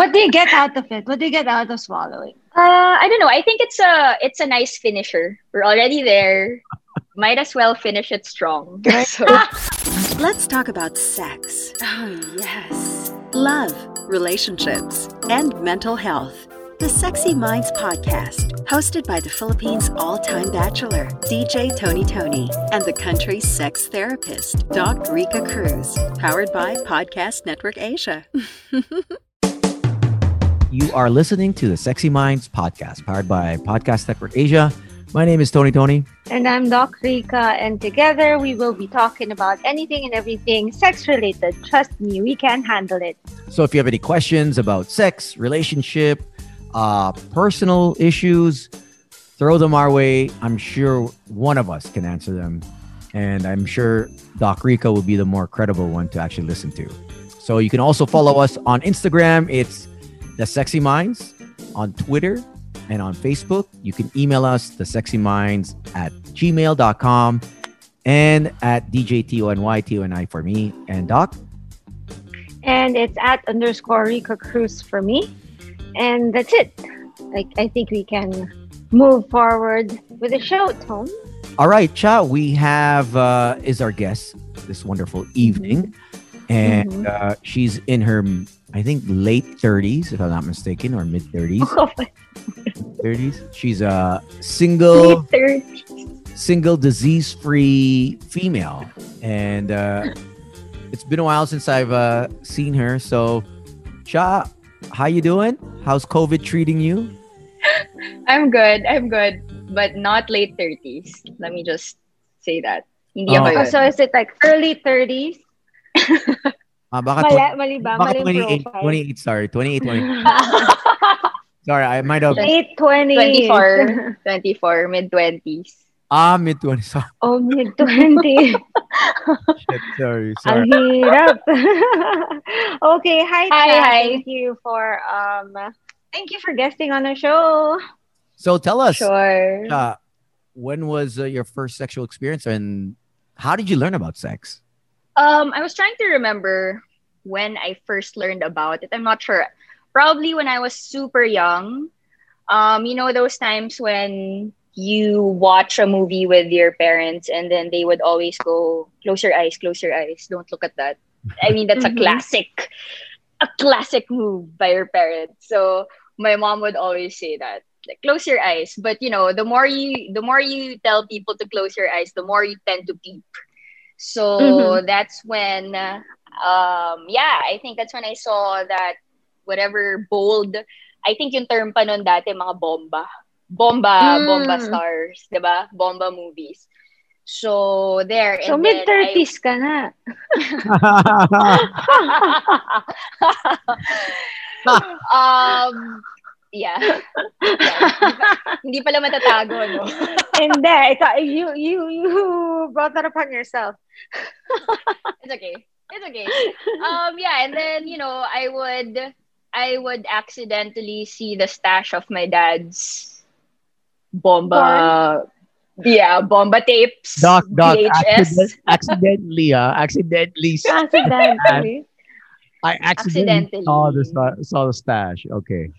What do you get out of it? What do you get out of swallowing? Uh, I don't know. I think it's a it's a nice finisher. We're already there. Might as well finish it strong. So, Let's talk about sex. Oh, yes. Love, relationships, and mental health. The Sexy Minds Podcast, hosted by the Philippines' all time bachelor, DJ Tony Toni, and the country's sex therapist, Doc Rica Cruz, powered by Podcast Network Asia. You are listening to the Sexy Minds podcast, powered by Podcast Network Asia. My name is Tony Toni. And I'm Doc Rica, and together we will be talking about anything and everything sex related. Trust me, we can handle it. So if you have any questions about sex, relationship, uh, personal issues, throw them our way. I'm sure one of us can answer them. And I'm sure Doc Rica will be the more credible one to actually listen to. So you can also follow us on Instagram. It's the Sexy Minds on Twitter and on Facebook. You can email us the sexy minds at gmail.com and at DJTONY, for me, and Doc. And it's at underscore Rica Cruz for me. And that's it. Like I think we can move forward with the show, Tom. All right, Cha, we have uh, is our guest this wonderful evening. And Mhm. uh, she's in her, I think, late 30s, if I'm not mistaken, or mid 30s. 30s. She's a single, single, disease-free female, and uh, it's been a while since I've uh, seen her. So, Cha, how you doing? How's COVID treating you? I'm good. I'm good, but not late thirties. Let me just say that. Hindi Oh. Oh, so is it like early 30s? Ah, baka, Mali, mali ba? baka Maling 28, 28, sorry, 28, 20. Sorry, I might have Late 20s. 24, 24, mid twenties. ah mid 20. Sorry, oh, mid 20s. shit, sorry, Ang hirap. okay, hi, Hi, hi. Thank you for um thank you for guesting on the show. So tell us, Sure. uh, when was uh, your first sexual experience and how did you learn about sex? Um, I was trying to remember when I first learned about it. I'm not sure. Probably when I was super young. Um, you know those times when you watch a movie with your parents and then they would always go, "Close your eyes, close your eyes, don't look at that." I mean, that's Mhm. a classic, a classic move by your parents. So my mom would always say that. Like, close your eyes but you know the more you the more you tell people to close your eyes the more you tend to peep so Mhm. that's when uh, um yeah i think that's when i saw that whatever bold i think yung term pa nun dati mga bomba bomba Mm. bomba stars 'di ba bomba movies so there So and mid then I- 30s ka na. um yeah, yeah. hindi pala matatago no Hindi, ikaw, you, you, you brought that upon yourself. it's okay. It's okay. Um, yeah, and then you know, I would, I would accidentally see the stash of my dad's bomba, yeah, bomba tapes. Doc, Doc, VHS. accident, accidentally, uh, accidentally, Accidentally. I accidentally Accidentally. saw the sta- saw the stash. Okay,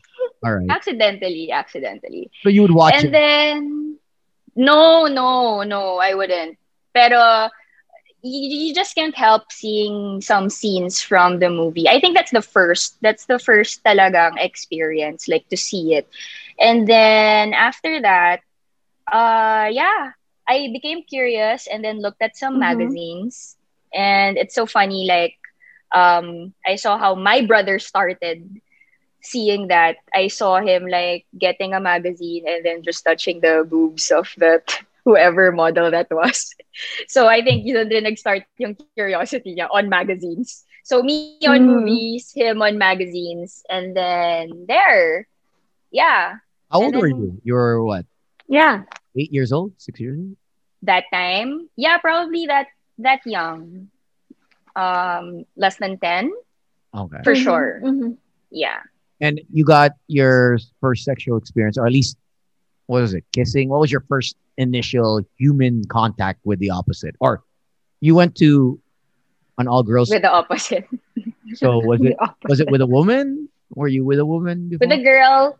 all right. accidentally, accidentally. So you would watch and it. then, no, no, no, I wouldn't. Pero you, you just can't help seeing some scenes from the movie. I think that's the first. That's the first talagang experience, like to see it. And then after that, uh, yeah, I became curious and then looked at some Mhm. magazines. And it's so funny, like, um, I saw how my brother started seeing that. I saw him like getting a magazine and then just touching the boobs of that whoever model that was. So I think yun din nag-start yung curiosity niya on magazines. So me on Mm. movies, him on magazines, and then there, yeah, How old and were you? You were what? Yeah. Eight years old? Six years old? that time, yeah, probably that that young, um, less than ten Okay. for Mhm, sure. mhm. Yeah. And you got your first sexual experience, or at least what was it? Kissing? What was your first initial human contact with the opposite? Or you went to an all girls. With the opposite. So was it was it with a woman Were you with a woman before? With a girl.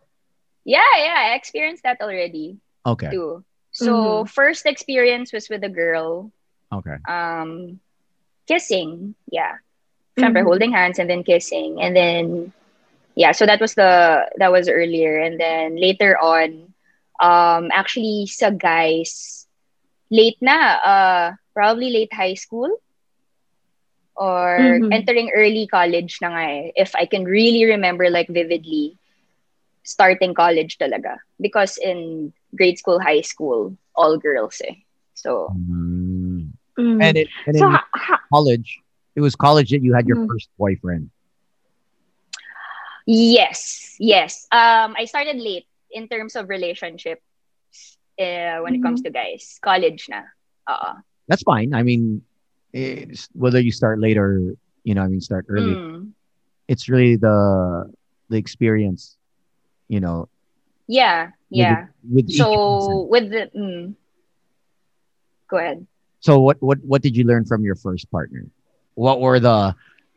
Yeah, yeah, I experienced that already okay. too. So first experience was with a girl. Okay. Um kissing. Yeah. Syempre, Mhm. holding hands and then kissing. And then yeah, so that was the that was earlier. And then later on, um actually sa guys, late na, uh probably late high school or Mhm. entering early college na nga eh, if I can really remember like vividly starting college talaga because in grade school high school all girls eh so Mm. Mhm. And it and so in ha- ha- college, it was college that you had your Mm. first boyfriend. Yes yes um I started late in terms of relationships uh, when it comes to guys college na uh That's fine. I mean, it's, whether you start late or you know, I mean, start early. Mm. It's really the the experience. You know, yeah yeah With, person. so with the mm, go ahead So what what what did you learn from your first partner? What were the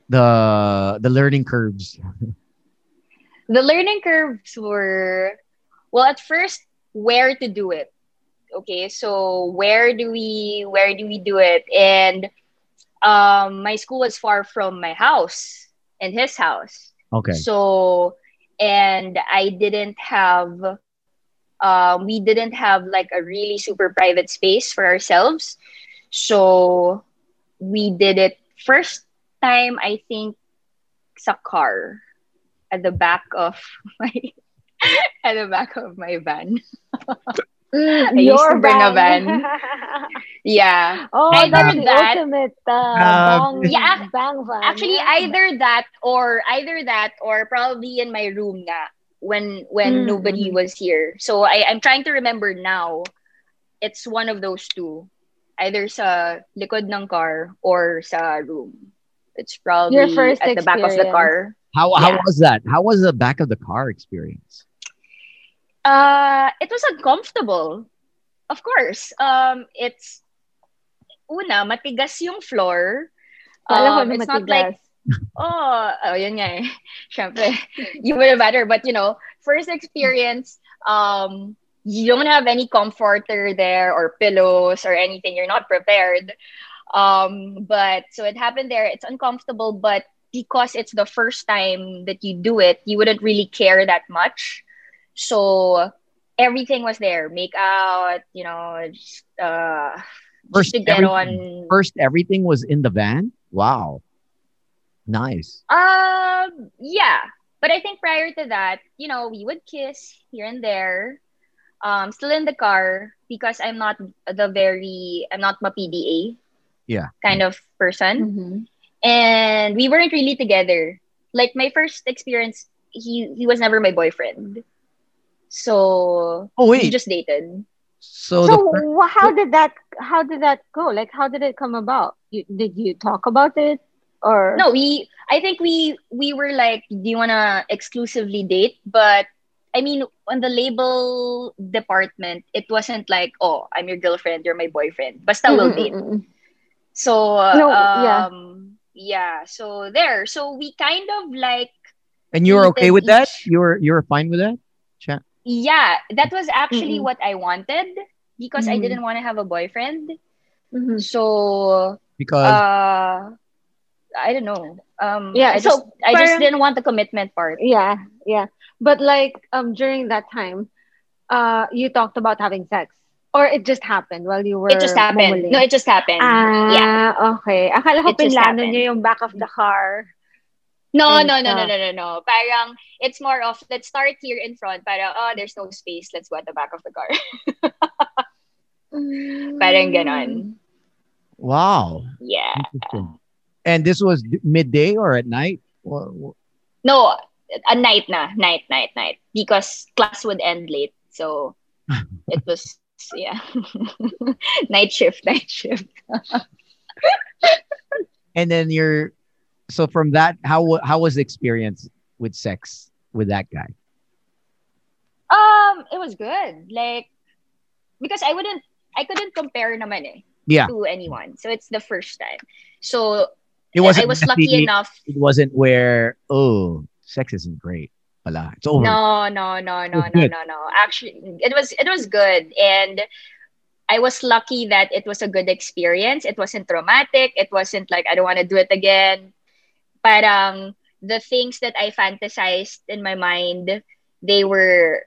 the the learning curves? the learning curves were well at first where to do it. Okay so where do we where do we do it? And um my school was far from my house and his house. Okay. so and i didn't have um we didn't have like a really super private space for ourselves. So we did it first time i think sa car at the back of my at the back of my van. Mm, I used to bring a van. yeah. Oh, Either that's the that- ultimate uh, Um, bang, Yeah, bang van. actually Yeah. either that or either that or probably in my room na when when Mm, nobody was here. So I, i'm trying to remember now. It's one of those two. Either sa likod ng car or sa room. It's probably Your first at the back of the car How how was that? How was the back of the car experience? uh it was uncomfortable of course um it's una matigas yung floor Kala um, na it's not like matigas. oh, oh, yun nga eh. Syempre, you would have better. But, you know, first experience, um, you don't have any comforter there or pillows or anything. You're not prepared. Um, but, so it happened there. It's uncomfortable, but because it's the first time that you do it, you wouldn't really care that much. So, everything was there. Make out, you know, just, uh, First just to get everything- on First, everything was in the van. Wow, nice. Um, yeah. But I think prior to that, you know, we would kiss here and there. Um, still in the car because I'm not the very I'm not a PDA Yeah. kind of person. Mhm. And we weren't really together. Like my first experience, he he was never my boyfriend. So Oh we wait, just dated. so, So, the how did that how did that go? Like how did it come about? You, did you talk about it or No, we I think we we were like, do you wanna exclusively date? But I mean, on the label department, it wasn't like, oh, I'm your girlfriend, you're my boyfriend. Basta Mm, we'll date. So No, um yeah. Yeah so there. So we kind of like and you were okay with that? You were you were fine with that? yeah, that was actually Mm-mm. what I wanted because I Mhm. didn't want to have a boyfriend. Mhm. So Because uh I don't know. Um Yeah, I just so I just didn't want the commitment part. Yeah, yeah. But like um during that time, uh you talked about having sex. Or it just happened while you were It just happened. mumuling? No, it just happened. Ah, yeah. okay. Akala ko It just pinlano happened. niyo yung back of the car. No, and no, no, no, no, no, no. Parang it's more of let's start here in front. Parang oh, there's no space. Let's go at the back of the car. Parang ganon. wow, Yeah. And this was midday or at night? Wha- wha- No, a night na, night, night, night. Because class would end late. So it was yeah. night shift, night shift. And then you're so from that, how how was the experience with sex with that guy? Um, it was good. Like because I wouldn't I couldn't compare naman eh Yeah, to anyone. So it's the first time. So it wasn't. I was lucky enough It wasn't where oh sex isn't great. Wala. It's over. No, no, no, no, no, no, no. Actually, it was it was good, and I was lucky that it was a good experience. It wasn't traumatic. It wasn't like I don't want to do it again. Parang the things that I fantasized in my mind, they were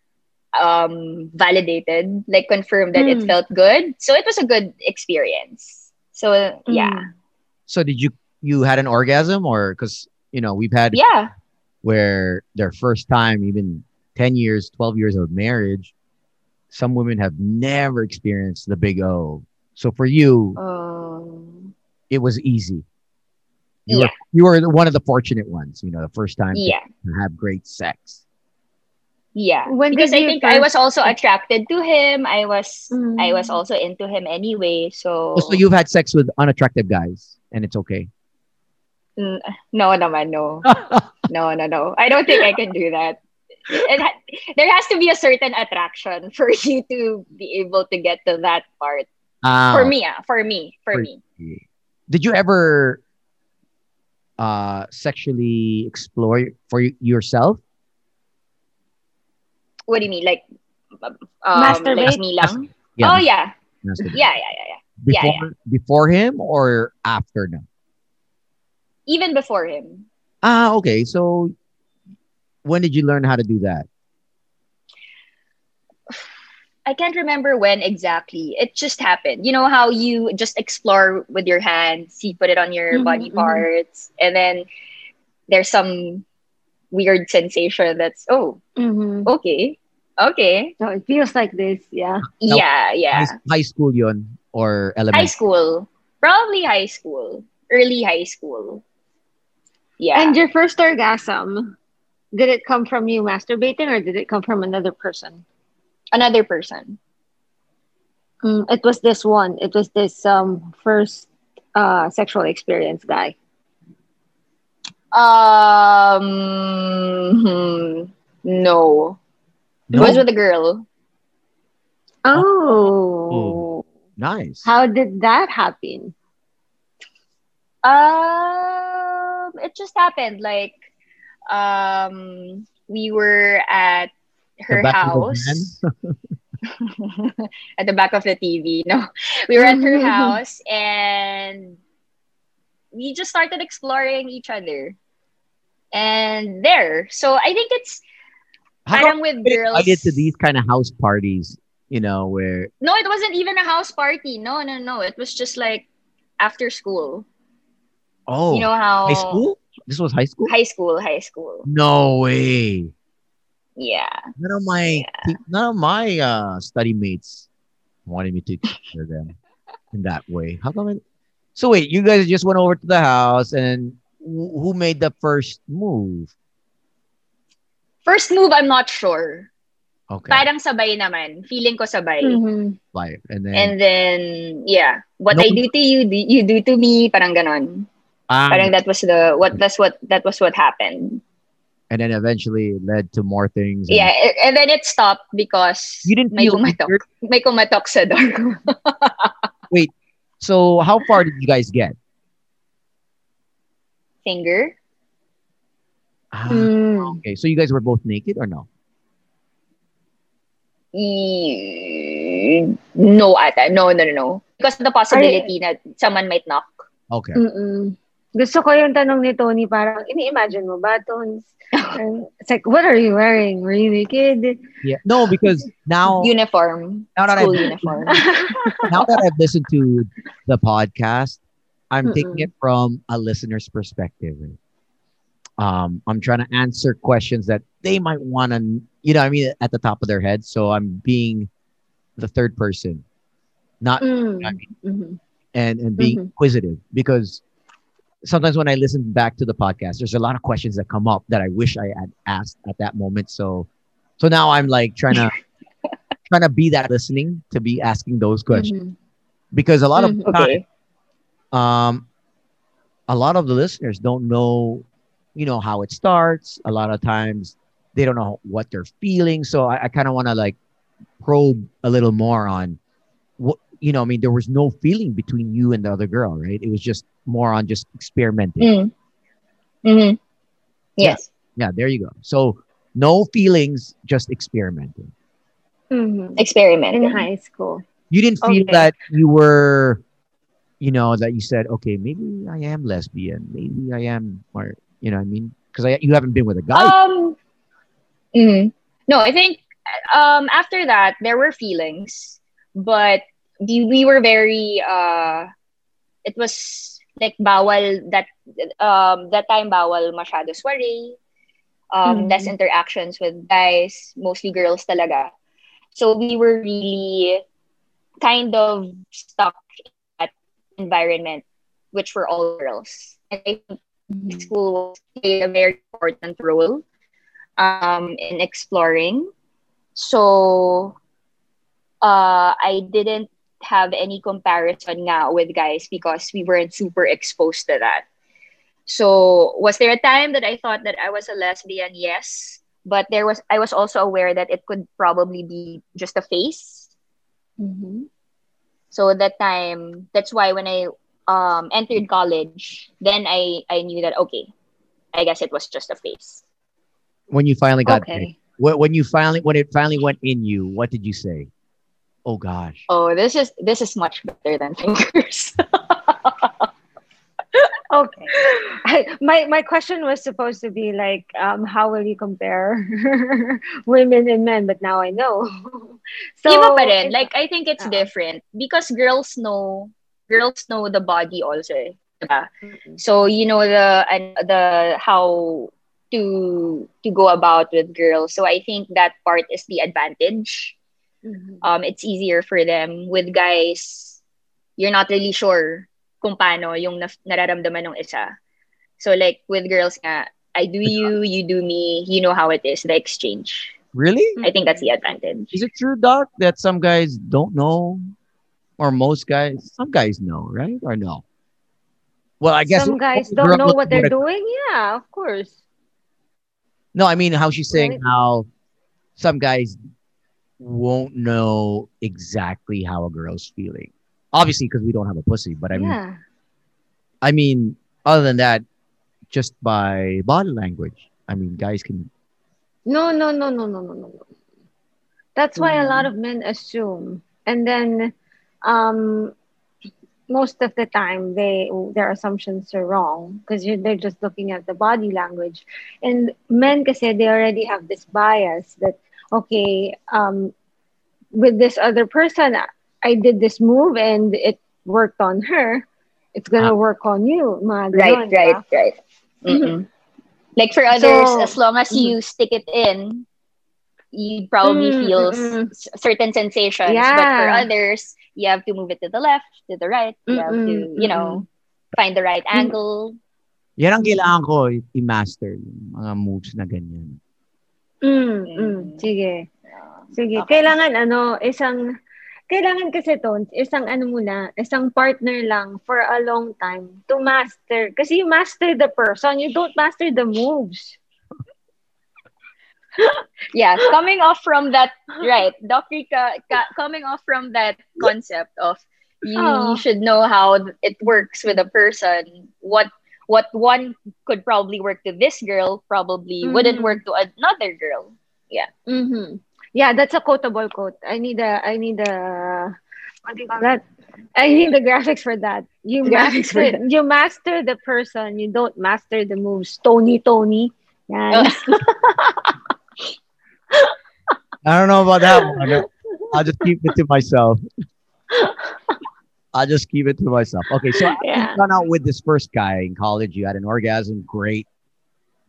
um validated, like confirmed that it Mm. felt good. So it was a good experience. So yeah, So did you you had an orgasm or because you know we've had yeah. Where their first time, even 10 years, 12 years of marriage, some women have never experienced the big O. So for you, Um, it was easy. You Yeah. were you were one of the fortunate ones, you know, the first time yeah. to have great sex. Yeah, When because I you think I was also attracted to him. I was I was Mm. also into him anyway. So, Oh, So you've had sex with unattractive guys and it's okay. No, naman, no, no, no, no. I don't think I can do that. It ha- there has to be a certain attraction for you to be able to get to that part. Ah, For me, ah, for me, for For- me. Did you ever uh sexually explore for yourself? What do you mean, like, um, Masturbate? like me lang? Yeah. Oh yeah, masturbate. yeah, yeah, yeah, yeah. Before yeah, before him or after no? Even before him. Ah, okay. So when did you learn how to do that? I can't remember when exactly. It just happened. You know how you just explore with your hands, you put it on your Mhm, body mhm. parts, and then there's some weird sensation that's oh, Mhm. okay. Okay. So it feels like this, yeah. No. Yeah, yeah. High, school yun or elementary High school. Probably high school. Early high school. Yeah. And your first orgasm, did it come from you masturbating or did it come from another person? another person. Mm, it was this one. It was this um first uh sexual experience guy. Um hmm, no. It was with a girl. Oh. Nice. How did that happen? Um, it just happened. Like, um, we were at her the house at the back of the TV. No, we were at her house and we just started exploring each other. And there, so I think it's How parang with you girls. invited to these kind of house parties, you know, where No, it wasn't even a house party. No, no, no. It was just like after school. Oh you know how high school? This was high school? High school, high school. No way. Yeah. None of my none of my uh study mates wanted me to explore them in that way. How come? It, so wait, you guys just went over to the house, and wh- who made the first move? First move, I'm not sure. Okay, Parang sabay naman. Feeling ko sabay. Mm-hmm. live, and then And then, yeah. What No- I do to you, do- you do to me. Parang ganon. Ah, Parang that was the, what, that's what, that was what happened. and then eventually it led to more things. and- Yeah. a- And then it stopped because You didn't may feel kumatok. weird? May kumatok sa door. Wait, so how far did you guys get? Finger. Ah, Mm. okay, so you guys were both naked or no? E- no, ata. No, no, no, no. Because of the possibility that someone might knock. Okay. Mm-mm. Gusto ko yung tanong ni Tony, parang, ini-imagine mo ba, Tones? It's like, what are you wearing? Really, you naked? Yeah. No, because now Uniform. now that School I've uniform. now that I've listened to the podcast, I'm Mm-mm. taking it from a listener's perspective. Um, I'm trying to answer questions that they might want to, you know, I mean, at the top of their head. So I'm being the third person, not Mm. I mean, Mhm. and and being Mhm. inquisitive because sometimes when I listen back to the podcast, there's a lot of questions that come up that I wish I had asked at that moment. So, so now I'm like trying to trying to be that listening to be asking those questions Mhm. because a lot of Mhm. time, Okay. um, a lot of the listeners don't know, you know, how it starts. A lot of times they don't know what they're feeling. So I, I kind of want to like probe a little more on what, you know, I mean, there was no feeling between you and the other girl, right? It was just more on just experimenting. Mm. hmm Yes. Yeah, there you go. So no feelings, just experimenting. Mhm. Experiment. In high school. You didn't feel Okay. that you were, you know, that you said, okay, maybe I am lesbian, maybe I am, or you know, what I mean, because I you haven't been with a guy. Um, mm, no, I think um after that there were feelings, but we, we were very uh, it was like bawal that um that time bawal masyado soiree, um Mhm. less interactions with guys, mostly girls talaga. So we were really kind of stuck in that environment, which were all girls. And I think school played a very important role um, in exploring. So uh, I didn't have any comparison now with guys because we weren't super exposed to that. So was there a time that I thought that I was a lesbian? Yes. But there was I was also aware that it could probably be just a phase. Mhm. So that time, that's why when I um, entered college, then I I knew that okay, I guess it was just a phase. when you finally got Okay. when, when you finally when it finally went in you, what did you say? Oh gosh. Oh, this is this is much better than fingers. Okay. I, my my question was supposed to be like, um, how will you compare women and men? But now I know. so Iba pa rin. Like I think it's Oo. different because girls know girls know the body also. eh. So you know the and the how to to go about with girls. So I think that part is the advantage. Mhm. um, it's easier for them. With guys, you're not really sure kung paano yung na- nararamdaman ng isa. So like with girls nga, I do you, you do me, you know how it is, the exchange. Really? I think that's the advantage. Is it true, Doc, that some guys don't know, or most guys? Some guys know, right? Or no? Well, I guess Some guys don't know what they're it- doing. Yeah, of course. No, I mean how she's saying Right. how some guys won't know exactly how a girl's feeling. Obviously, because we don't have a pussy. But I mean, yeah. I mean, other than that, just by body language. I mean, guys can. No, no, no, no, no, no, no. no. That's why a lot Mm. of men assume, and then, um, most of the time they their assumptions are wrong because they're just looking at the body language, and men kasi they already have this bias that okay, um, with this other person, I did this move and it worked on her. It's gonna work on you, mga Right, right, diba? right. Mm-mm. Like for others, So- as long as you stick it in, you probably Mm, feel s- certain sensations. But for others, you have to move it to the left, to the right. You have to, you know, find the right angle. Yan ang kailangan ko i- i-master yung mga moves na ganyan. Mm, mm, sige. Sige, Okay. kailangan ano, isang kailangan kasi to, isang ano muna, isang partner lang for a long time to master. Kasi you master the person, you don't master the moves. yeah coming off from that right dr Ka, Ka- coming off from that concept of you, Oh. you should know how it works with a person what what one could probably work to this girl probably wouldn't Mhm. work to another girl Yeah. Mm-hmm. Yeah, that's a quotable quote. I need a, I need a, what do you call that? I need the graphics for that. You Graphics for master, you master the person, you don't master the moves. Tony, Tony. Yan. I don't know about that one. I'll just keep it to myself. I'll just keep it to myself. Okay, so Yeah. you gone out with this first guy in college, you had an orgasm, great.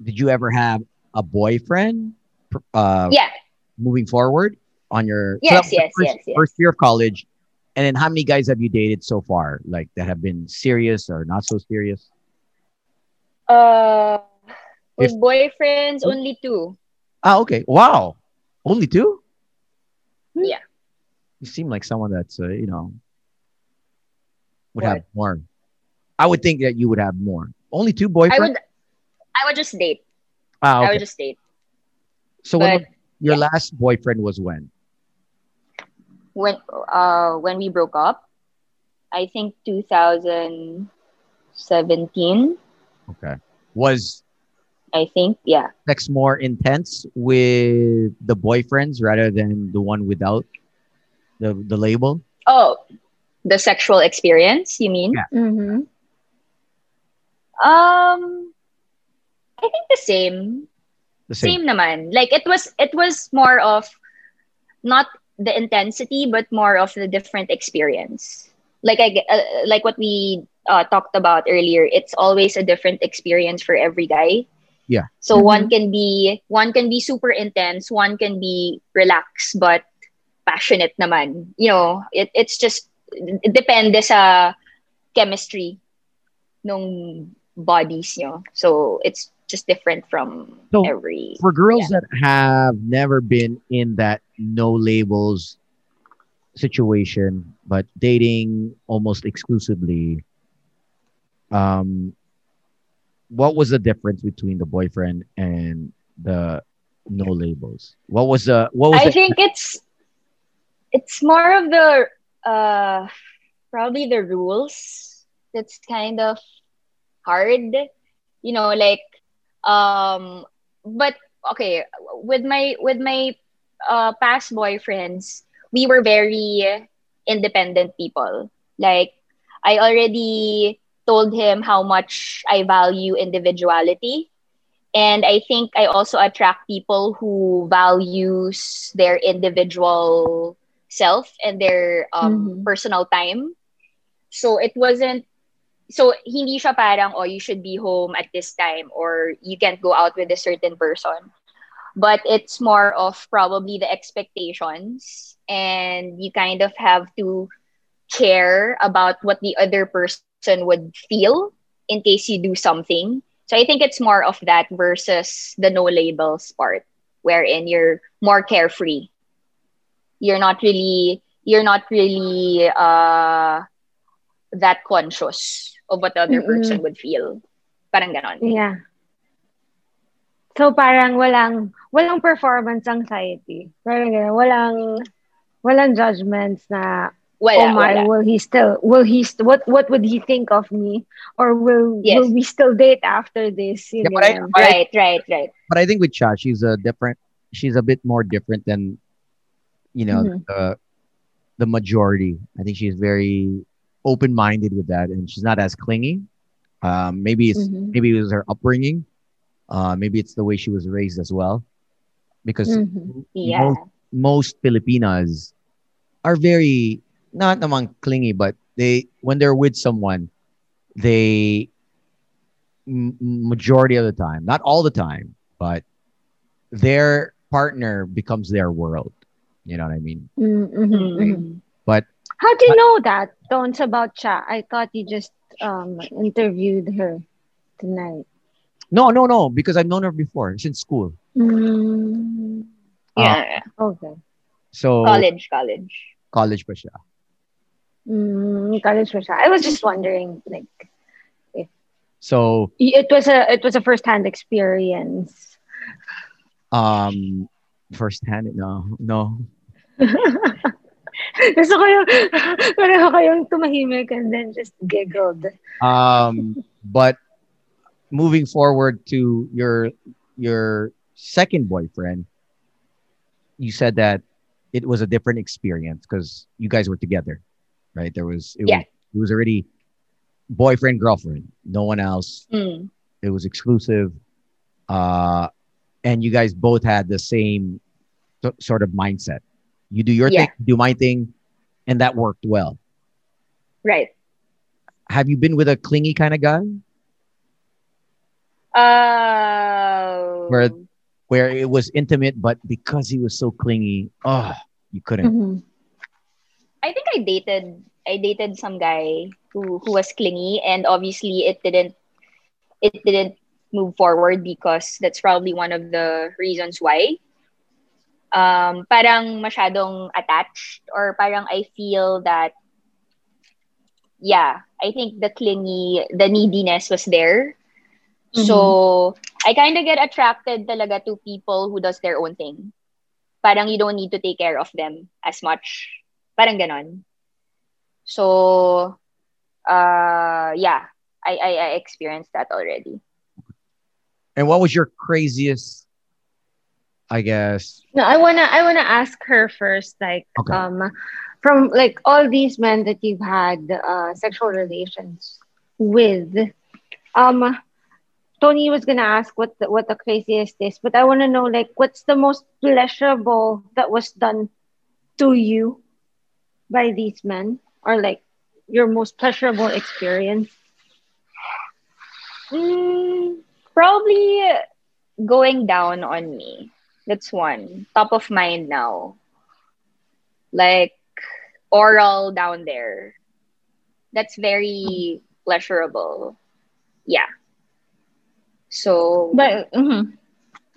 Did you ever have a boyfriend? Uh, yeah moving forward on your Yes, the yes, first, yes, yes. first year of college, and then how many guys have you dated so far? Like that have been serious or not so serious? uh with If- boyfriends only two Ah, okay. Wow, only two. Yeah. You seem like someone that's uh, you know would What? have more. I would think that you would have more. Only two boyfriends. i would i would just date ah, i would just date so when but- was- your yeah. last boyfriend was when? when uh when we broke up i think 2017 Okay. Was I think. Yeah. sex more intense with the boyfriends rather than the one without the the label? Oh, the sexual experience, you mean? Yeah. Mm-hmm. Um, I think the same. The same. Same naman. Like it was it was more of not the intensity but more of the different experience. Like I ge- uh, like what we uh, talked about earlier, it's always a different experience for every guy. Yeah. So Mhm. one can be one can be super intense, one can be relaxed but passionate naman. You know, it it's just it depende sa chemistry nung bodies nyo. So it's just different from So, every For girls that have never been in that no labels situation, but dating almost exclusively, um, what was the difference between the boyfriend and the no labels? What was the what was I the, think it's it's more of the uh probably the rules that's kind of hard you know like um but okay with my with my uh past boyfriends we were very independent people. Like i already told him how much i value individuality. And i think i also attract people who values their individual self and their um, Mhm. personal time. So it wasn't so hindi siya parang oh you should be home at this time or you can't go out with a certain person. But it's more of probably the expectations and you kind of have to care about what the other person would feel in case you do something. So i think it's more of that versus the no labels part wherein you're more carefree you're not really you're not really uh that conscious of what the other Mm-mm. person would feel parang ganon Yeah. So parang walang walang performance anxiety. Parang ganun, walang walang judgments na wala oh my wala will he still will he st- what what would he think of me or will Yes. will we still date after this? Yun Yeah, but I- ganun. but I- right right right but I think with Cha, she's a different. She's a bit more different than, you know, Mhm. the the majority. I think she's very open minded with that, and she's not as clingy. Um, maybe it's Mhm. maybe it was her upbringing. Uh, maybe it's the way she was raised as well, because Mhm. yeah most most Filipinas are very not among clingy, but they when they're with someone, they m- majority of the time, not all the time, but their partner becomes their world. You know what I mean? Mm, mhm, mhm. Mm. But How do you know that? Tones about Cha. I thought you just um interviewed her tonight. no, no, no, because I've known her before since school. Mm, yeah okay. So college college college pa siya. Mm, college pa siya. I was just wondering, like, if So it was a it was a first hand experience. um first hand no no Gusto ko yung, pareho kayong tumahimik and then just giggled. um but moving forward to your your second boyfriend you said that it was a different experience because you guys were together right there was it Yeah. was it was already boyfriend girlfriend no one else Mm. it was exclusive uh and you guys both had the same so- sort of mindset you do your Yeah. thing do my thing and that worked well right have you been with a clingy kind of guy uh Where- where it was intimate, but because he was so clingy, oh, you couldn't. Mhm. I think I dated I dated some guy who who was clingy and obviously it didn't it didn't move forward because that's probably one of the reasons why. Um parang masyadong attached or parang I feel that yeah, I think the clingy the neediness was there. So I kind of get attracted talaga to people who does their own thing. Parang you don't need to take care of them as much. Parang ganon. So, uh, yeah, I, I, I experienced that already. And what was your craziest? I guess. No, I wanna I wanna ask her first, like Okay. um from like all these men that you've had uh sexual relations with, um Tony was gonna ask what the what the craziest is, but I wanna know like what's the most pleasurable that was done to you by these men? Or like your most pleasurable experience? Mm, probably going down on me. That's one. Top of mind now. Like oral down there. That's very pleasurable. Yeah. So But mhm.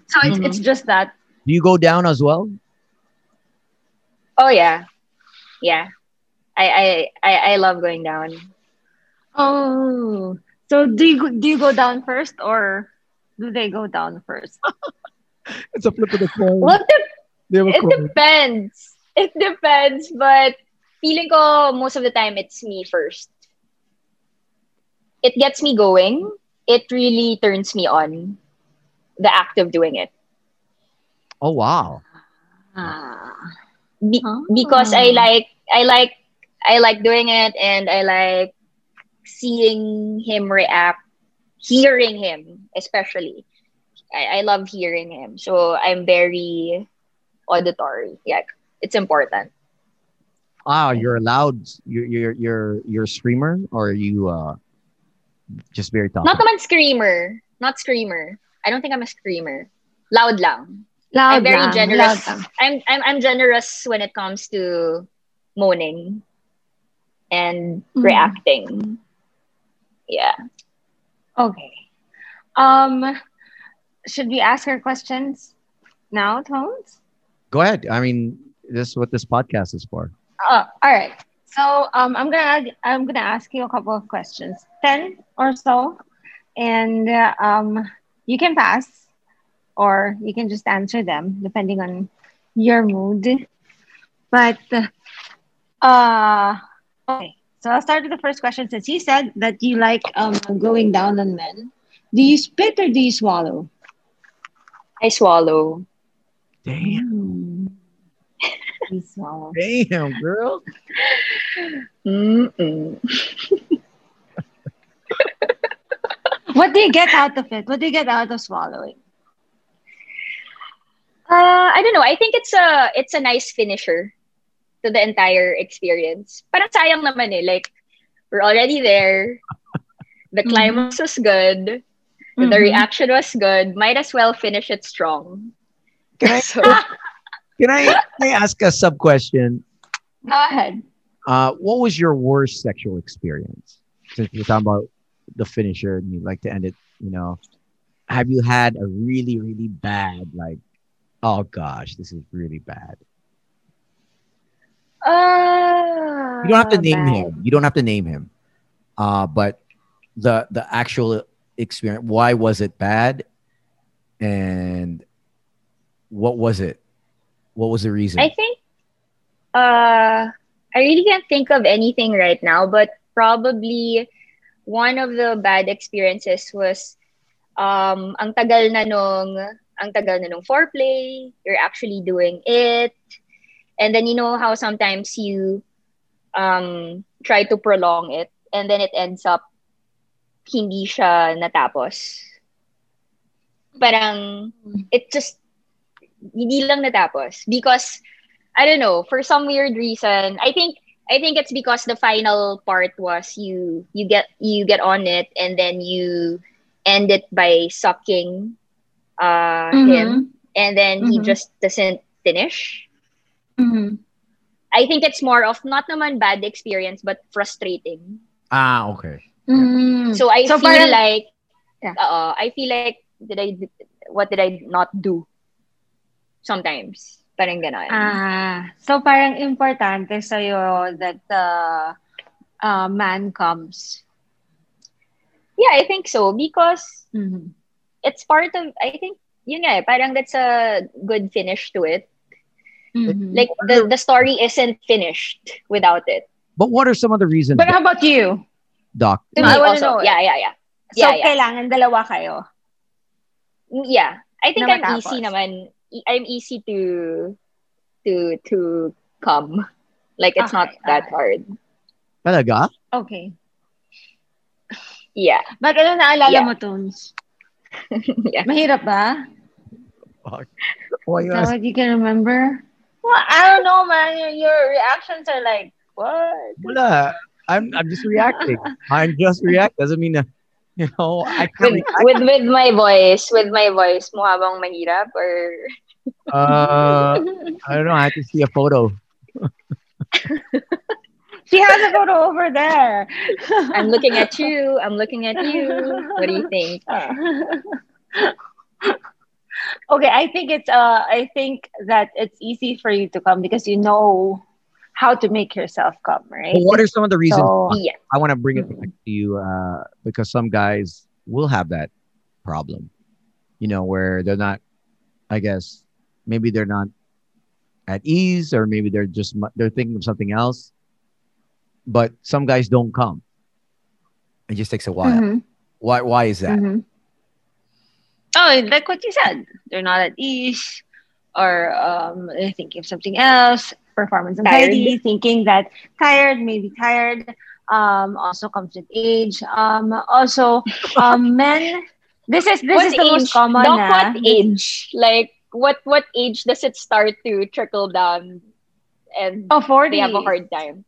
so it's it's just that. Do you go down as well? oh yeah. Yeah. I I I, I love going down. Oh, so do you do you go down first or do they go down first? It's a flip of the coin. Well, the They have a It coin. depends. It depends, but feeling ko most of the time it's me first. It gets me going. It really turns me on. The act of doing it. Oh wow. Ah. Be- Oh. Because I like I like I like doing it and I like seeing him react, hearing him especially. I, I love hearing him. So I'm very auditory. Yeah, it's important. Ah, you're allowed. You're you're you're you're a screamer, or are you uh just very talkative? Not naman screamer. Not screamer. I don't think I'm a screamer. Loud lang. Loud I'm very lang, generous. loud lang. I'm, I'm I'm generous when it comes to moaning and Mhm. reacting. Yeah. Okay. Um, should we ask her questions now, Tones? Go ahead. I mean, this is what this podcast is for. Uh, all right. So um, I'm gonna I'm gonna ask you a couple of questions, ten or so, and uh, um, you can pass, or you can just answer them depending on your mood. But uh, okay. So I'll start with the first question. Since you said that you like um going down on men, do you spit or do you swallow? I swallow. Damn, You swallow. damn, girl. Mm-mm. What do you get out of it? What do you get out of swallowing? Uh, I don't know. I think it's a it's a nice finisher to the entire experience. Parang sayang naman eh. Like, we're already there. The climax was good. The Mhm. reaction was good. Might as well finish it strong. Can I So, can I, can I ask a sub question? Go ahead. Uh, what was your worst sexual experience? Since we're talking about the finisher and you like to end it, you know, have you had a really, really bad, like, oh gosh, this is really bad? uh, You don't have to name bad. him. You don't have to name him. Uh, but the the actual experience, why was it bad? And what was it? What was the reason? I think uh I really can't think of anything right now, but probably one of the bad experiences was um ang tagal na nung ang tagal na nung foreplay, you're actually doing it. And then you know how sometimes you um try to prolong it and then it ends up hindi siya natapos. Parang it just hindi lang natapos because I don't know for some weird reason I think I think it's because the final part was you you get you get on it and then you end it by sucking uh Mhm. him and then he Mhm. just doesn't finish Mhm. I think it's more of not naman bad experience but frustrating ah, okay. Mm. so I So feel parang- like Yeah. uh, I feel like did I what did I not do sometimes parang ganon Ah, so parang importante sa'yo that the uh, man comes. Yeah, I think so because Mhm. it's part of I think yun nga, eh, parang that's a good finish to it. Mhm. Like the the story isn't finished without it. But what are some of the reasons, But how about you? Doc? To me I also. know. Yeah, yeah, yeah. So, Yeah, yeah. kailangan dalawa kayo. Mm, yeah. I think Na I'm easy matapos. naman. I'm easy to to to come. Like it's not Okay, that okay. hard. Talaga? Okay. Yeah. But ano naalala Yeah. mo, Tones? yeah. Mahirap ba? Why you Is that ask? what you can remember? Well, I don't know, man. Your, your reactions are like, what? Wala. I'm I'm just reacting. I'm just react. Doesn't mean that, you know, I With, can't with with my voice, with my voice, mukha bang mahirap or uh I don't know, I have to see a photo. she has a photo over there. I'm looking at you, I'm looking at you. What do you think? okay, I think it's uh I think that it's easy for you to come because you know how to make yourself come, right? But what are some of the reasons So- why? Yeah. I want to bring it back to you uh, because some guys will have that problem, you know, where they're not, I guess, maybe they're not at ease or maybe they're just, they're thinking of something else. But some guys don't come. It just takes a while. Mhm, Why, why is that? mhm. Oh, like what you said. They're not at ease or um they're thinking of something else, performance anxiety, thinking that tired, maybe tired. Um also comes with age. Um also um men this is this what is the age? most common Doc, ah. what age? Like what what age does it start to trickle down and Oh, 40. they have a hard time?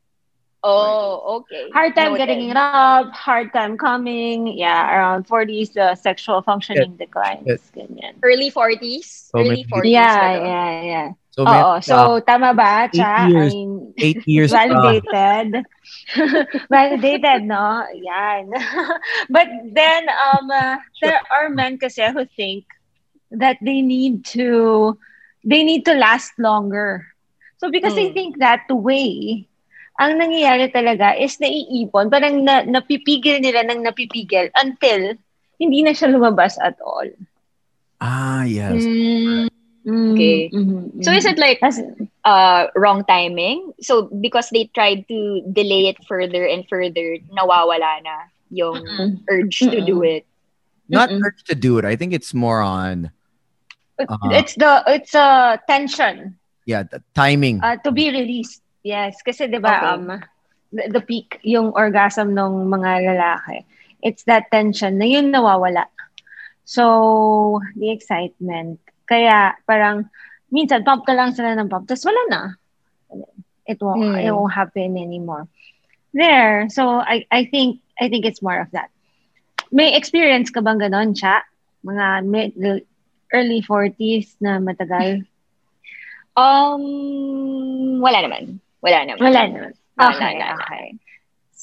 Oh, okay. Hard time Noted. getting it up, hard time coming. Yeah, around 40s, the sexual functioning declines. Yes. Ganyan. Early 40s? So early 40s. Yeah, yeah, yeah. So, Oo, man, so tama ba, Cha? years. I mean, eight years. uh, validated. validated, no? Yan. but then, um, uh, there are men kasi who think that they need to, they need to last longer. So because they Mm. think that way, ang nangyayari talaga is naiipon, parang na, napipigil nila ng napipigil until hindi na siya lumabas at all. ah, yes. Mm, Mm, Okay. mhm, So is it like That's- uh wrong timing? So because they tried to delay it further and further, nawawala na yung Mm-mm. urge to do it. Not Mm-mm. urge to do it. I think it's more on, Uh-huh. it's the it's a tension yeah, the timing. uh, to be released. Yes, kasi 'di ba Okay. um the, the peak yung orgasm ng mga lalaki. It's that tension na yun nawawala. So, the excitement. Kaya parang minsan pump ka lang sila ng pump tapos wala na. It won't Hmm. it won't happen anymore. There. So I I think I think it's more of that. May experience ka bang ganon, Cha? Mga mid, early 40s na matagal? Um wala naman. Wala naman. Wala naman. No, Okay, no. okay.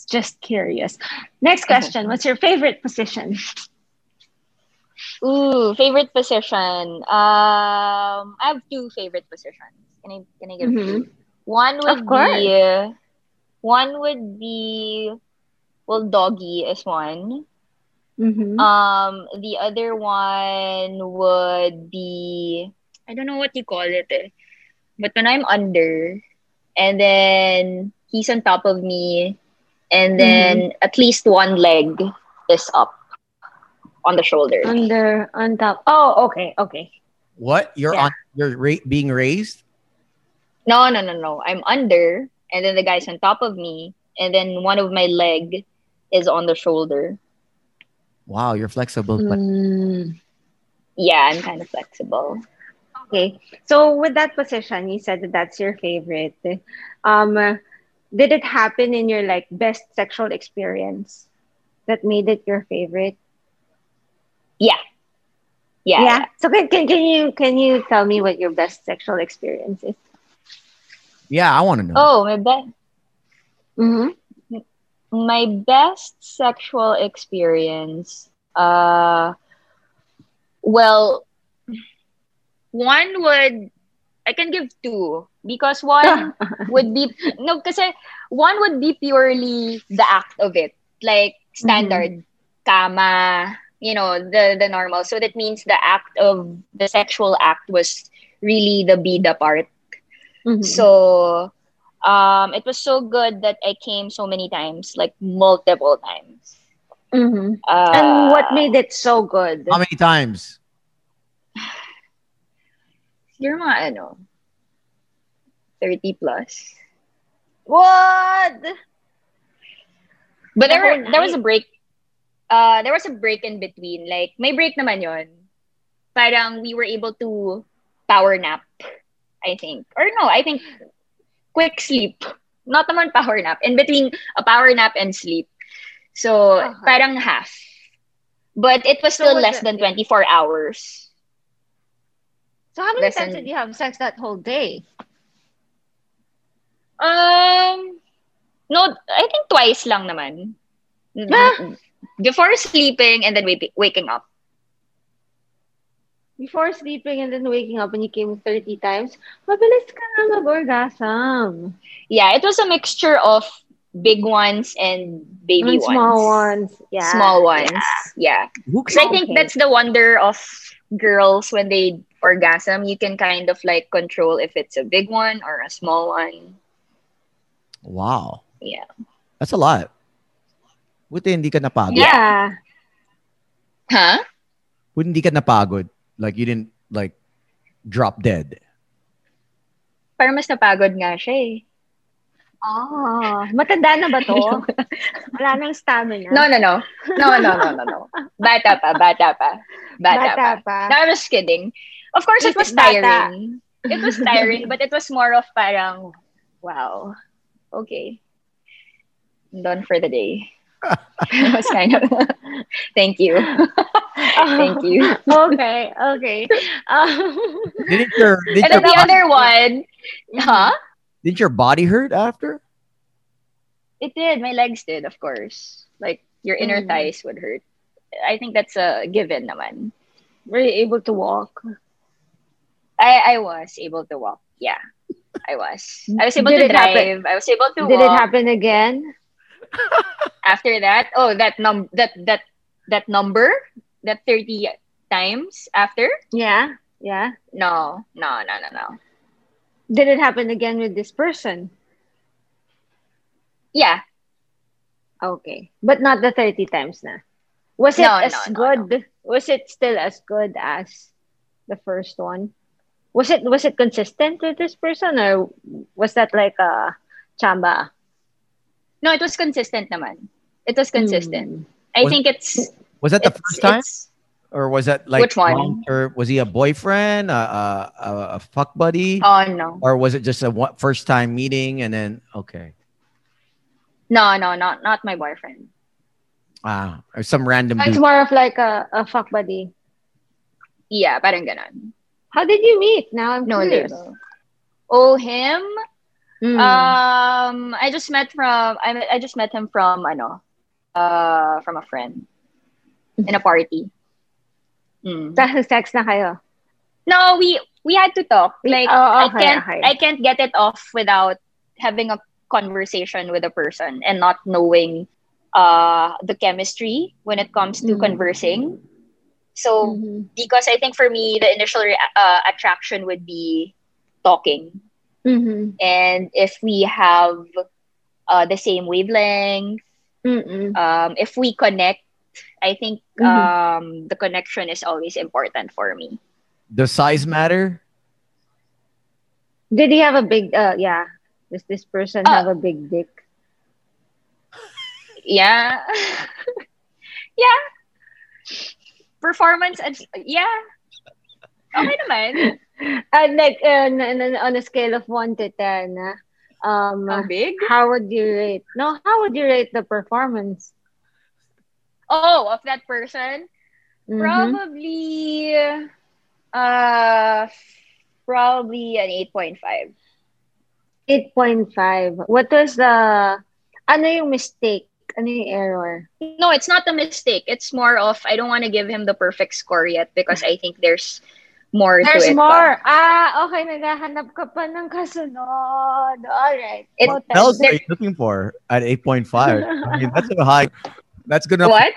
Just curious. Next question. What's your favorite position? Ooh, favorite position. Um, I have two favorite positions. Can I can I give Mhm. two? One would Of course. be one would be well, doggy is one. Mm-hmm. Um, the other one would be I don't know what you call it, eh. but when I'm under, and then he's on top of me, and then at least one leg is up on the shoulder. Under, on top. Oh, okay, okay. What? You're Yeah. on you're ra- being raised? No, no, no, no. I'm under, and then the guy's on top of me, and then one of my leg is on the shoulder. Wow, you're flexible. but Mm, Yeah, I'm kind of flexible. okay. So with that position, you said that that's your favorite. Um, did it happen in your like best sexual experience that made it your favorite? Yeah. Yeah. Yeah. So can, can can you can you tell me what your best sexual experience is? Yeah, I want to know. Oh, my best Mm-hmm. my best sexual experience. Uh, well, one would I can give two because one would be no, because one would be purely the act of it, like standard kama, you know, the the normal. So that means the act of the sexual act was really the bida part. Mhm. So um it was so good that I came so many times, like multiple times. Mhm. Uh, and what made it so good? How many times? Siguro mga ano, 30 plus. What? But The there were, there was a break. Uh, there was a break in between. Like, may break naman yon. Parang we were able to power nap, I think. Or no, I think quick sleep. Not naman power nap. In between a power nap and sleep. So, Okay. parang half. But it was So still was less it- than 24 hours. So how many times did you have sex that whole day? Um, no, I think twice lang naman. Ah! Before sleeping and then wake- waking up. Before sleeping and then waking up and you came 30 times, mabilis ka na mag-orgasm. Yeah, it was a mixture of big ones and baby And ones. small ones. Yeah. Small ones. Yeah. Who Because I think Okay. that's the wonder of girls when they orgasm. You can kind of like control if it's a big one or a small one. Wow. Yeah. That's a lot. Buti hindi ka napagod. Yeah. Huh? Buti hindi ka napagod. Like you didn't like drop dead. Parang mas napagod nga siya eh. Ah, matanda na ba to? Wala nang stamina. No, no, no. No, no, no, no, no. Bata pa, bata pa. Bata, pa. Bata pa. No, I'm just kidding. Of course, it was it bata? tiring. It was tiring, but it was more of parang, wow, okay. I'm done for the day. It was kind of, thank you. Thank you. okay, okay. Um, Didn't your did And then the other one, huh? didn't your body hurt after? It did. My legs did, of course. Like, your inner Mhm. thighs would hurt. I think that's a given naman. were you able to walk? I, I was able to walk. Yeah, I was. I was able Did to drive. happen? I was able to Did it happen again? After that, oh, that num that that that number, that thirty times after. Yeah, yeah. No, no, no, no, no. Did it happen again with this person? Yeah, Okay, but not the 30 times na. Was it No, as no, no, good? Was it still as good as the first one? Was it was it consistent with this person or was that like a chamba? No, it was consistent naman. It was consistent. Mm. I Was- think it's Was that the it's- first time, or was that like Which one? long term- Was he a boyfriend, a, a, a, a fuck buddy, Oh no, or was it just a one, first time meeting and then okay, no, no, not not my boyfriend. ah, or some random It's dude? more of like a, a fuck buddy. Yeah, parang ganon. How did you meet? Now I'm No curious. Oh, him. Mm. Um, I just met from I I just met him from ano, uh, from a friend in a party. Mm. Dahil sex na kayo. No, we we had to talk. Like Oh, I can't okay. I can't get it off without having a conversation with a person and not knowing uh the chemistry when it comes to Mhm. conversing. So Mhm. because I think for me the initial re- uh, attraction would be talking Mhm. and if we have uh, the same wavelength Mm-mm. um, if we connect i think Mhm. um, the connection is always important for me Does size matter? Did he have a big? Uh, yeah. Does this person Uh, have a big dick? yeah yeah performance and yeah okay naman And like uh, n- n- on a scale of one to ten, uh, um, how big how would you rate? No, how would you rate the performance? oh of that person Mhm. probably uh probably an 8.5 Eight point five. What was the? Ano yung mistake? Ano yung error? No, it's not a mistake. It's more of I don't want to give him the perfect score yet because I think there's more There's to it. more. pa. Ah, okay. Naghahanap ka pa ng kasunod. All right. It- What else are you looking for at 8.5? I mean, that's a high. That's good enough. What?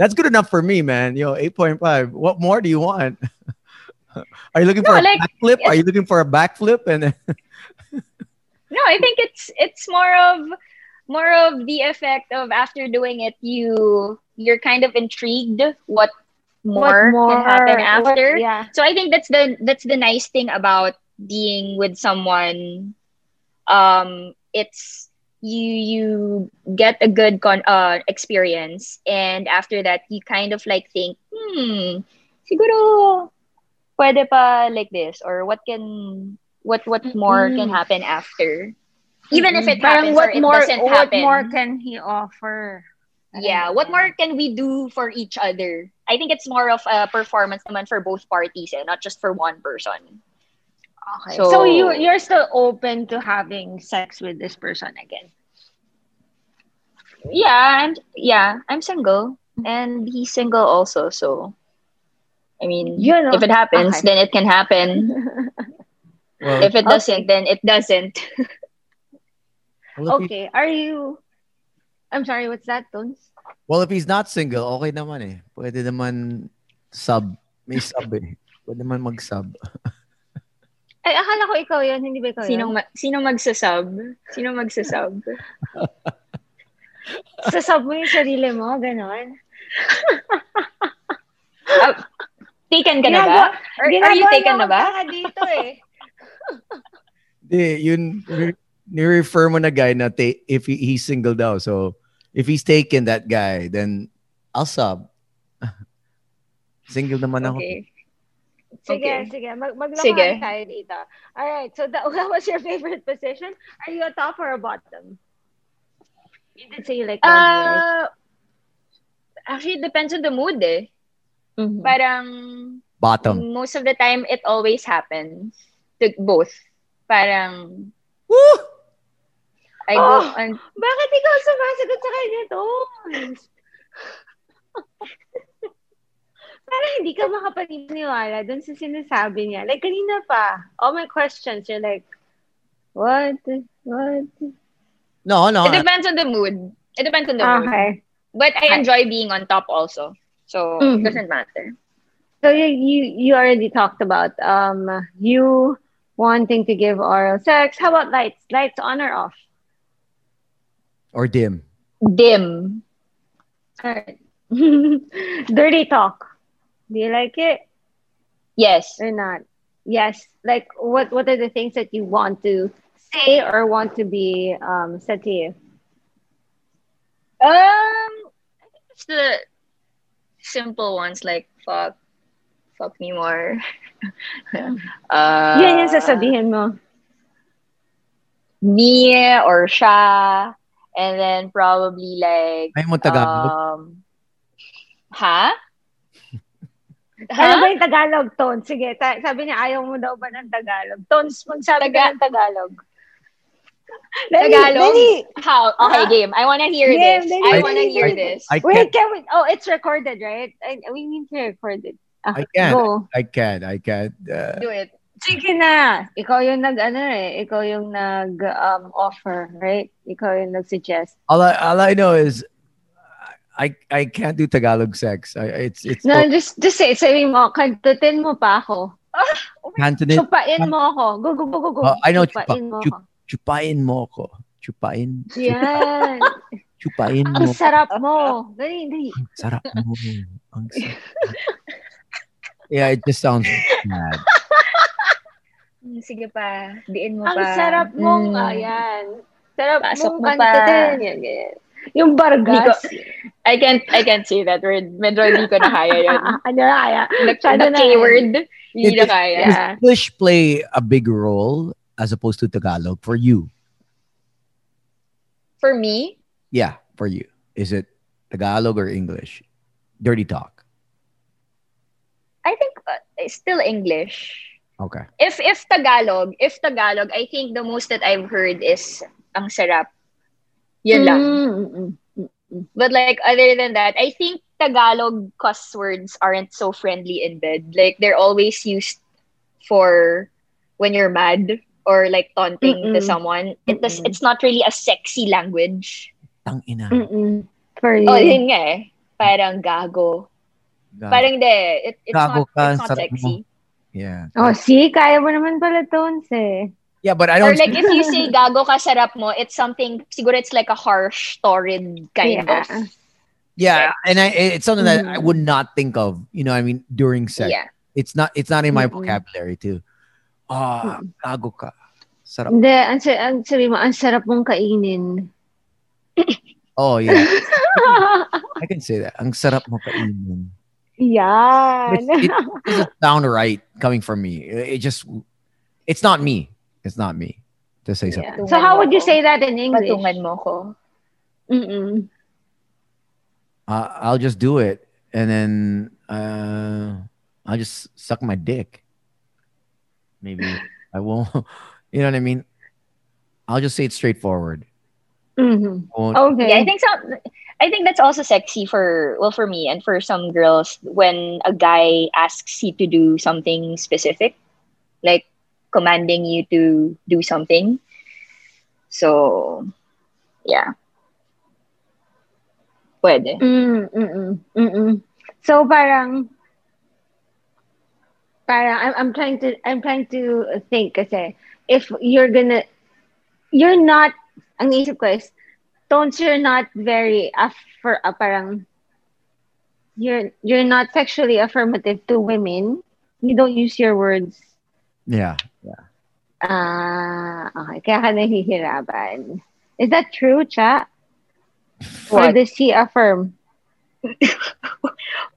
That's good enough for me, man. You know, 8.5. What more do you want? Are you looking No, for a like, backflip? Are you looking for a backflip? And then, No, I think it's it's more of more of the effect of after doing it, you you're kind of intrigued what more, more can happen after. yeah. So I think that's the that's the nice thing about being with someone. Um, it's you you get a good con uh experience, and after that you kind of like think, hmm, siguro pwede pa like this, or what can what what more can Mm-mm. happen after, even if it Parang what or it more, doesn't what more can he offer? Yeah, what more can we do for each other? I think it's more of a performance naman for both parties, eh, not just for one person. Okay. So- So, you you're still open to having sex with this person again? Yeah, and yeah, I'm single, and he's single also. So, I mean, You know- if it happens, okay. then it can happen. Well, If it doesn't, then it doesn't. well, if he- okay. Are you? I'm sorry. What's that, Tones? well, if he's not single, okay naman eh. Pwede naman sub. May sub eh. Pwede naman mag-sub. Ay, akala ko ikaw yun. Hindi ba ikaw Sino yun? ma- sino magsasub? Sino magsasub? Sasab mo yung sarili mo, ganon. Taken ka na ba? Ginagawa- Or are you taken na ba? dito eh. Hindi, yun, re- ni-refer mo na guy na ta- if he, he's single daw. So, if he's taken that guy, then I'll sub. single naman ako. Okay. Sige, Okay. sige. Mag Sige. maglokohan tayo dito. Alright, so that, that was your favorite position? Are you a top or a bottom? You did say you like doggy, right? Uh, actually, it depends on the mood eh. Mhm. Parang Bottom. most of the time it always happens to both. Parang Woo! I go Oh! on Bakit ikaw sumasagot sa kanya to? Parang hindi ka makapaniwala dun sa sinasabi niya. Like, kanina pa, all my questions, you're like, what? What? No, no. it depends on the mood. It depends on the mood. Okay. But I Okay. enjoy being on top also. So Mhm. it doesn't matter. So you, you you already talked about um you wanting to give oral sex. How about lights? Lights on or off? Or dim. Dim. Alright. Dirty talk. Do you like it Yes. or not? Yes. Like what what are the things that you want to say or want to be um said to you? Um I think it's the simple ones like fuck fuck me more. uh Yan yung sasabihin mo. me or siya and then probably like Ay mo Tagalog. um ha? Ano ba Ha? yung Tagalog, Tones? Sige, ta- sabi niya ayaw mo daw ba ng Tagalog? Tones, magsabi ka ng Tagalog. Dali, Tagalog? dali. How? Okay, Ah. game. I wanna hear Game, this. dali, I wanna hear dali. this. I Wait, can't. we? Oh, it's recorded, right? I, we need to record it. Ah, I can. Go. I can. I can. Uh, Do it. Sige na. Ikaw yung nag, ano eh, ikaw yung nag, um, offer, right? Ikaw yung nag-suggest. all I all I know is I I can't do Tagalog sex. I, it's it's No, just, just say, sabi mo, kantutin mo pa ako. Cantonese. Chupain mo ako. Go, go, go, go, go. Oh, I know Chupain chupa- mo chup- ako. Chupain mo ko. Chupain. Yan. Chupain Ang mo. sarap mo. Dali, dali. Ang sarap mo. Ang sarap. yeah, it just sounds bad. Sige pa. Diin mo Ang pa. sarap mong, Mm. ayan. Sarap Pasok mong mo pa. kantutin. Yan, ganyan. Yung bargas. I can't I can't say that word. Medyo hindi ko na kaya yun. ano na kaya? The, Masyado the na K eh. word. Hindi na kaya. Does English play a big role as opposed to Tagalog for you? For me, Yeah, for you. Is it Tagalog or English? Dirty talk. I think uh, it's still English. Okay. If if Tagalog, if Tagalog, I think the most that I've heard is ang sarap. Yun lang. Mm, mm, mm. But like other than that, I think Tagalog cuss words aren't so friendly in bed. Like they're always used for when you're mad or like taunting to Mm-mm. someone. It does, it's not really a sexy language. Tang ina. Mm-mm. For you. Oh, yun nga eh. Parang gago. God. Parang de, it, it's Gago not, ka, it's not sarap mo. Sexy. Yeah. Oh, see? Kaya mo naman pala, Tones eh. Yeah, but I don't Or like if you say gago ka sarap mo, it's something, siguro it's like a harsh, torrid kind Yeah. of Yeah, and I it's something that I Mhm. would not think of. You know, I mean, during sex, Yeah. it's not it's not in my Mm-mm. vocabulary too. Ah, gago ka. Sarap. Hindi, ang, sa- ang sabi mo, ang sarap mong kainin. Oh yeah, I can say that. Ang sarap mo kainin. Yan. It's- it doesn't sound right coming from me. It it just it's not me. It's not me to say something. Yeah. So how would you say that in English? Patungan mo ko. Mm-mm. Uh, I'll just do it, and then uh, I'll just suck my dick. Maybe I won't. You know what I mean? I'll just say it straightforward. Mhm. I Okay. Yeah, I think some. I think that's also sexy for well for me and for some girls when a guy asks you to do something specific, like commanding you to do something. So, yeah. Pwede. Mm, mm, mm, So parang parang I'm, I'm trying to I'm trying to think kasi if you're gonna you're not ang naisip ko is tones you're not very affer uh, parang you're you're not sexually affirmative to women you don't use your words yeah. Yeah. ah okay kaya ka nahihirapan is that true cha or does he affirm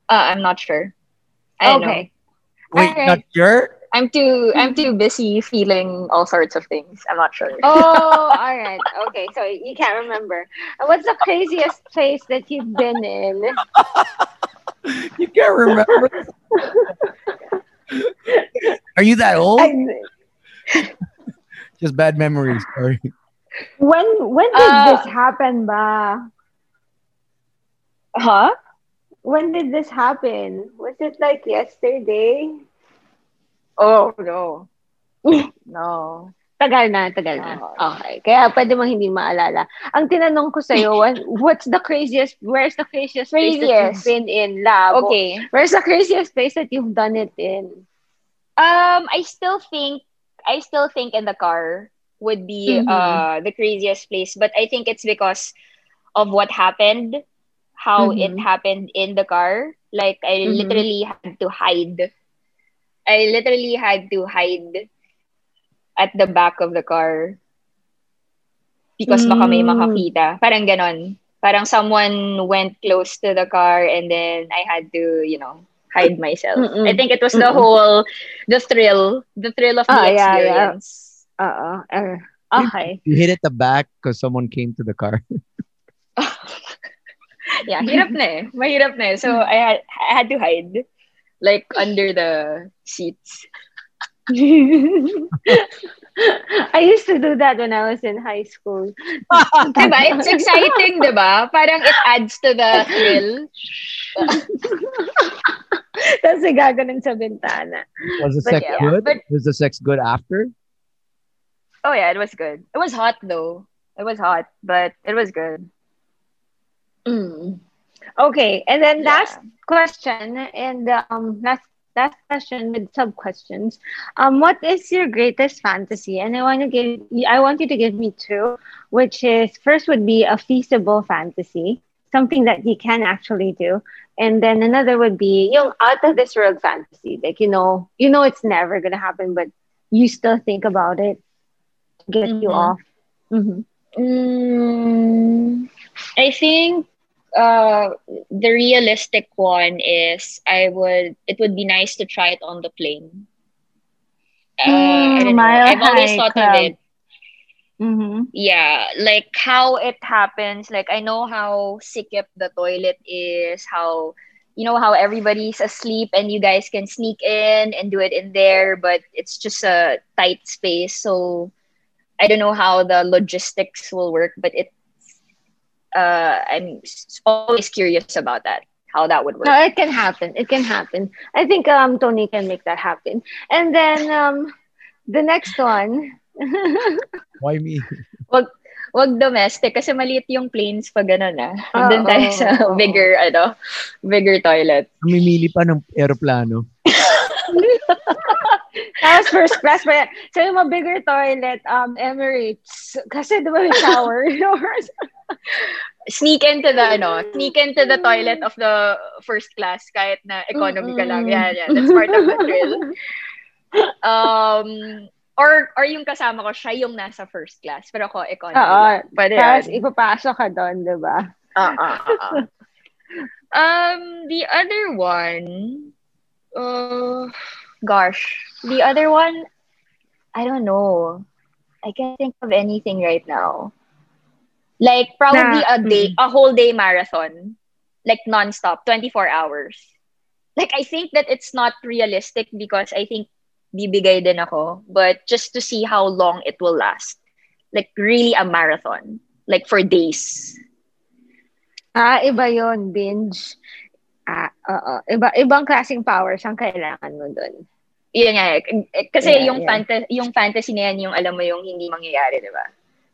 Uh, I'm not sure. I don't know. okay Wait, Alright. not sure? I'm too I'm too busy feeling all sorts of things. I'm not sure. Oh, all right. Okay, so you can't remember. What's the craziest place that you've been in? You can't remember. Are you that old? Just bad memories. Sorry. when when did Uh, this happen, ba? Huh? When did this happen? Was it like yesterday? Oh no. no. Tagal na, tagal na. Okay. Kaya pwede mong hindi maalala. Ang tinanong ko sa'yo, what, what's the craziest, where's the craziest, place that you've been in, labo? Okay. Where's the craziest place that you've done it in? Um, I still think I still think in the car would be Mhm. uh the craziest place, but I think it's because of what happened, how it Mhm. happened in the car. Like I Mhm. literally had to hide. I literally had to hide at the back of the car because baka may Mm. makakita. Parang ganon. Parang someone went close to the car and then I had to, you know, hide myself. Mm-mm. I think it was the Mm-mm. whole, the thrill, the thrill of the Ah, yeah, yeah. experience. Uh-uh. Uh, okay. You hit at the back because someone came to the car. yeah, hirap na eh. Mahirap na eh. So I had, I had to hide. Like under the seats. I used to do that when I was in high school. Diba? It's exciting, diba? Parang it adds to the thrill. Tapos gaganon sa bintana. Was the But sex yeah, good? but- Was the sex good after? Oh yeah, it was good. It was hot though. It was hot, but it was good. Mm. Okay, and then Yeah. last question, and um, last last question with sub questions. Um, what is your greatest fantasy? And I want to give I want you to give me two, which is first would be a feasible fantasy, something that you can actually do, and then another would be yung out of this world fantasy, like you know you know it's never gonna happen, but you still think about it, to get you Mhm. off. hmm Mm, I think uh, the realistic one is I would it would be nice to try it on the plane. Uh, I don't know. Mile I've always thought Club. of it. Mm-hmm. Yeah, like how it happens. Like I know how sikip the toilet is. How you know how everybody's asleep and you guys can sneak in and do it in there, but it's just a tight space. So I don't know how the logistics will work, but it. Uh, I'm always curious about that. How that would work. No, it can happen. It can happen. I think um Tony can make that happen. And then um the next one. Why me? Wag domestic kasi maliit yung planes pag ganun ah. Oo, Doon tayo sa oo. bigger ano, bigger toilet. Mamimili pa ng aeroplano. Tapos first class pa yan. So yung mga bigger toilet, um, Emirates. Kasi di ba may shower? sneak into the ano, sneak into the toilet of the first class kahit na economy ka lang. Yan, yan. That's part of the thrill. Um, or or yung kasama ko, siya yung nasa first class. Pero ako, economy. Oo. Pwede Tapos ipapasok ka doon, di ba? Ah, ah, ah, ah. Um, the other one, uh, gosh, the other one, I don't know. I can't think of anything right now. Like probably Na- a day, a whole day marathon, like nonstop, 24 hours. Like I think that it's not realistic because I think bibigay din ako, but just to see how long it will last. Like really a marathon, like for days. Ah, iba yon binge. Ah, oo. Iba, ibang klaseng powers ang kailangan mo doon. Yun nga, eh. Eh, kasi Yeah, yung yeah. fanta- yung fantasy na yan, yung alam mo yung hindi mangyayari, di ba?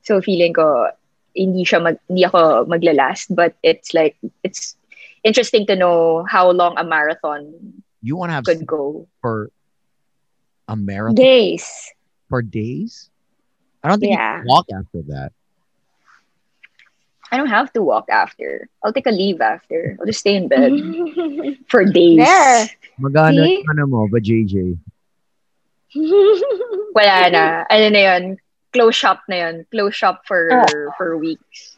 So feeling ko hindi siya mag, hindi ako maglalast, but it's like it's interesting to know how long a marathon You want to have could go. for a marathon Days. for days? I don't think Yeah. you can walk after that. I don't have to walk after. I'll take a leave after. I'll just stay in bed for days. There. Magana See? ano mo ba JJ? Wala na. Ano na yun? Close shop na yun. Close shop for Ah. for weeks.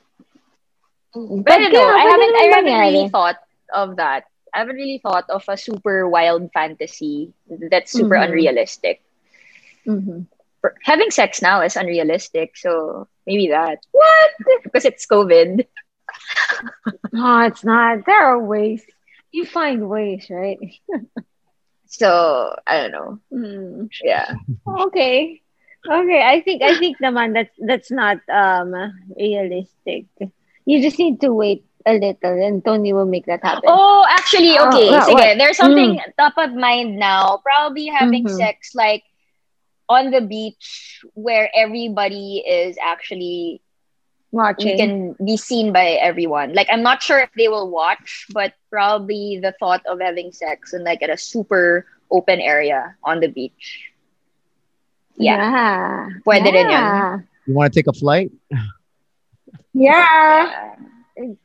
But But I don't know. I pwede haven't, I haven't really thought of that. I haven't really thought of a super wild fantasy that's super Mhm. unrealistic. Mhm. Having sex now is unrealistic, so maybe that. What? because it's COVID. No, it's not. There are ways. You find ways, right? So I don't know. Mm. Yeah. Okay. Okay. I think I think naman that's that's not um realistic. You just need to wait a little and Tony will make that happen. Oh, actually, Oh, okay. Sige, what? there's something top of mind now. Probably having Mhm. sex like on the beach where everybody is actually you Watching. can be seen by everyone. Like I'm not sure if they will watch, but probably the thought of having sex in like at a super open area on the beach. Yeah. Yeah. Pwede rin yun. yeah. You want to take a flight? Yeah.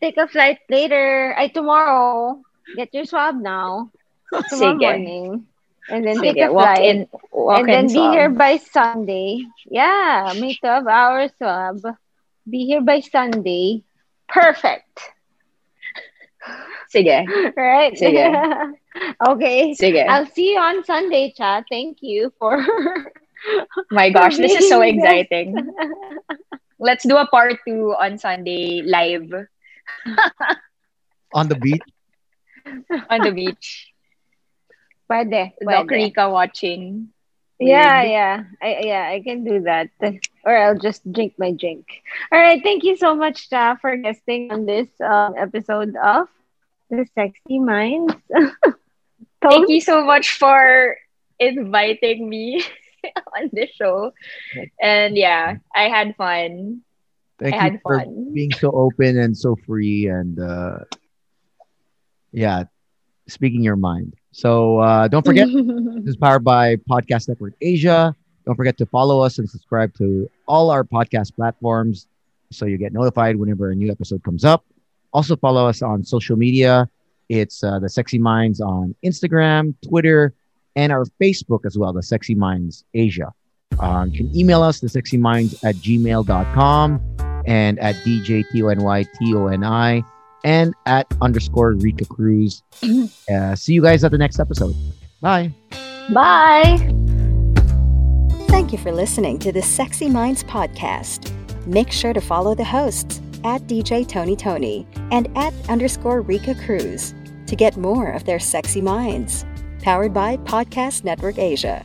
Take a flight later. I tomorrow. Get your swab now. Tomorrow Sige. morning. And then take Sige, a walk flight. in walk and then in be swab. here by Sunday. Yeah, may 12 hours swab. Be here by Sunday. Perfect. Sige. Right? Sige. okay. Sige. I'll see you on Sunday, chat. Thank you for My gosh, this is so exciting. Let's do a part two on Sunday live On the beach? on the beach. Pwede. Doc pwede. Rica watching. Yeah, Weird. yeah. I yeah, I can do that. Or I'll just drink my drink. All right, thank you so much, Cha, for guesting on this um, episode of The Sexy Minds. Thank you so much for inviting me on this show. And yeah, I had fun. Thank I you had for fun. being so open and so free and uh yeah, speaking your mind. So uh don't forget This is powered by Podcast Network Asia. Don't forget to follow us and subscribe to all our podcast platforms so you get notified whenever a new episode comes up. Also, follow us on social media. It's uh, the Sexy Minds on Instagram, Twitter, and our Facebook as well, the Sexy Minds Asia. Um, you can email us, the sexy minds at gmail.com and at DJTONYTONI and at underscore Rica Cruz. Uh, see you guys at the next episode. Bye. Bye. Thank you for listening to the Sexy Minds podcast. Make sure to follow the hosts at DJ Tony Toni and at underscore Rica Cruz to get more of their sexy minds. Powered by Podcast Network Asia.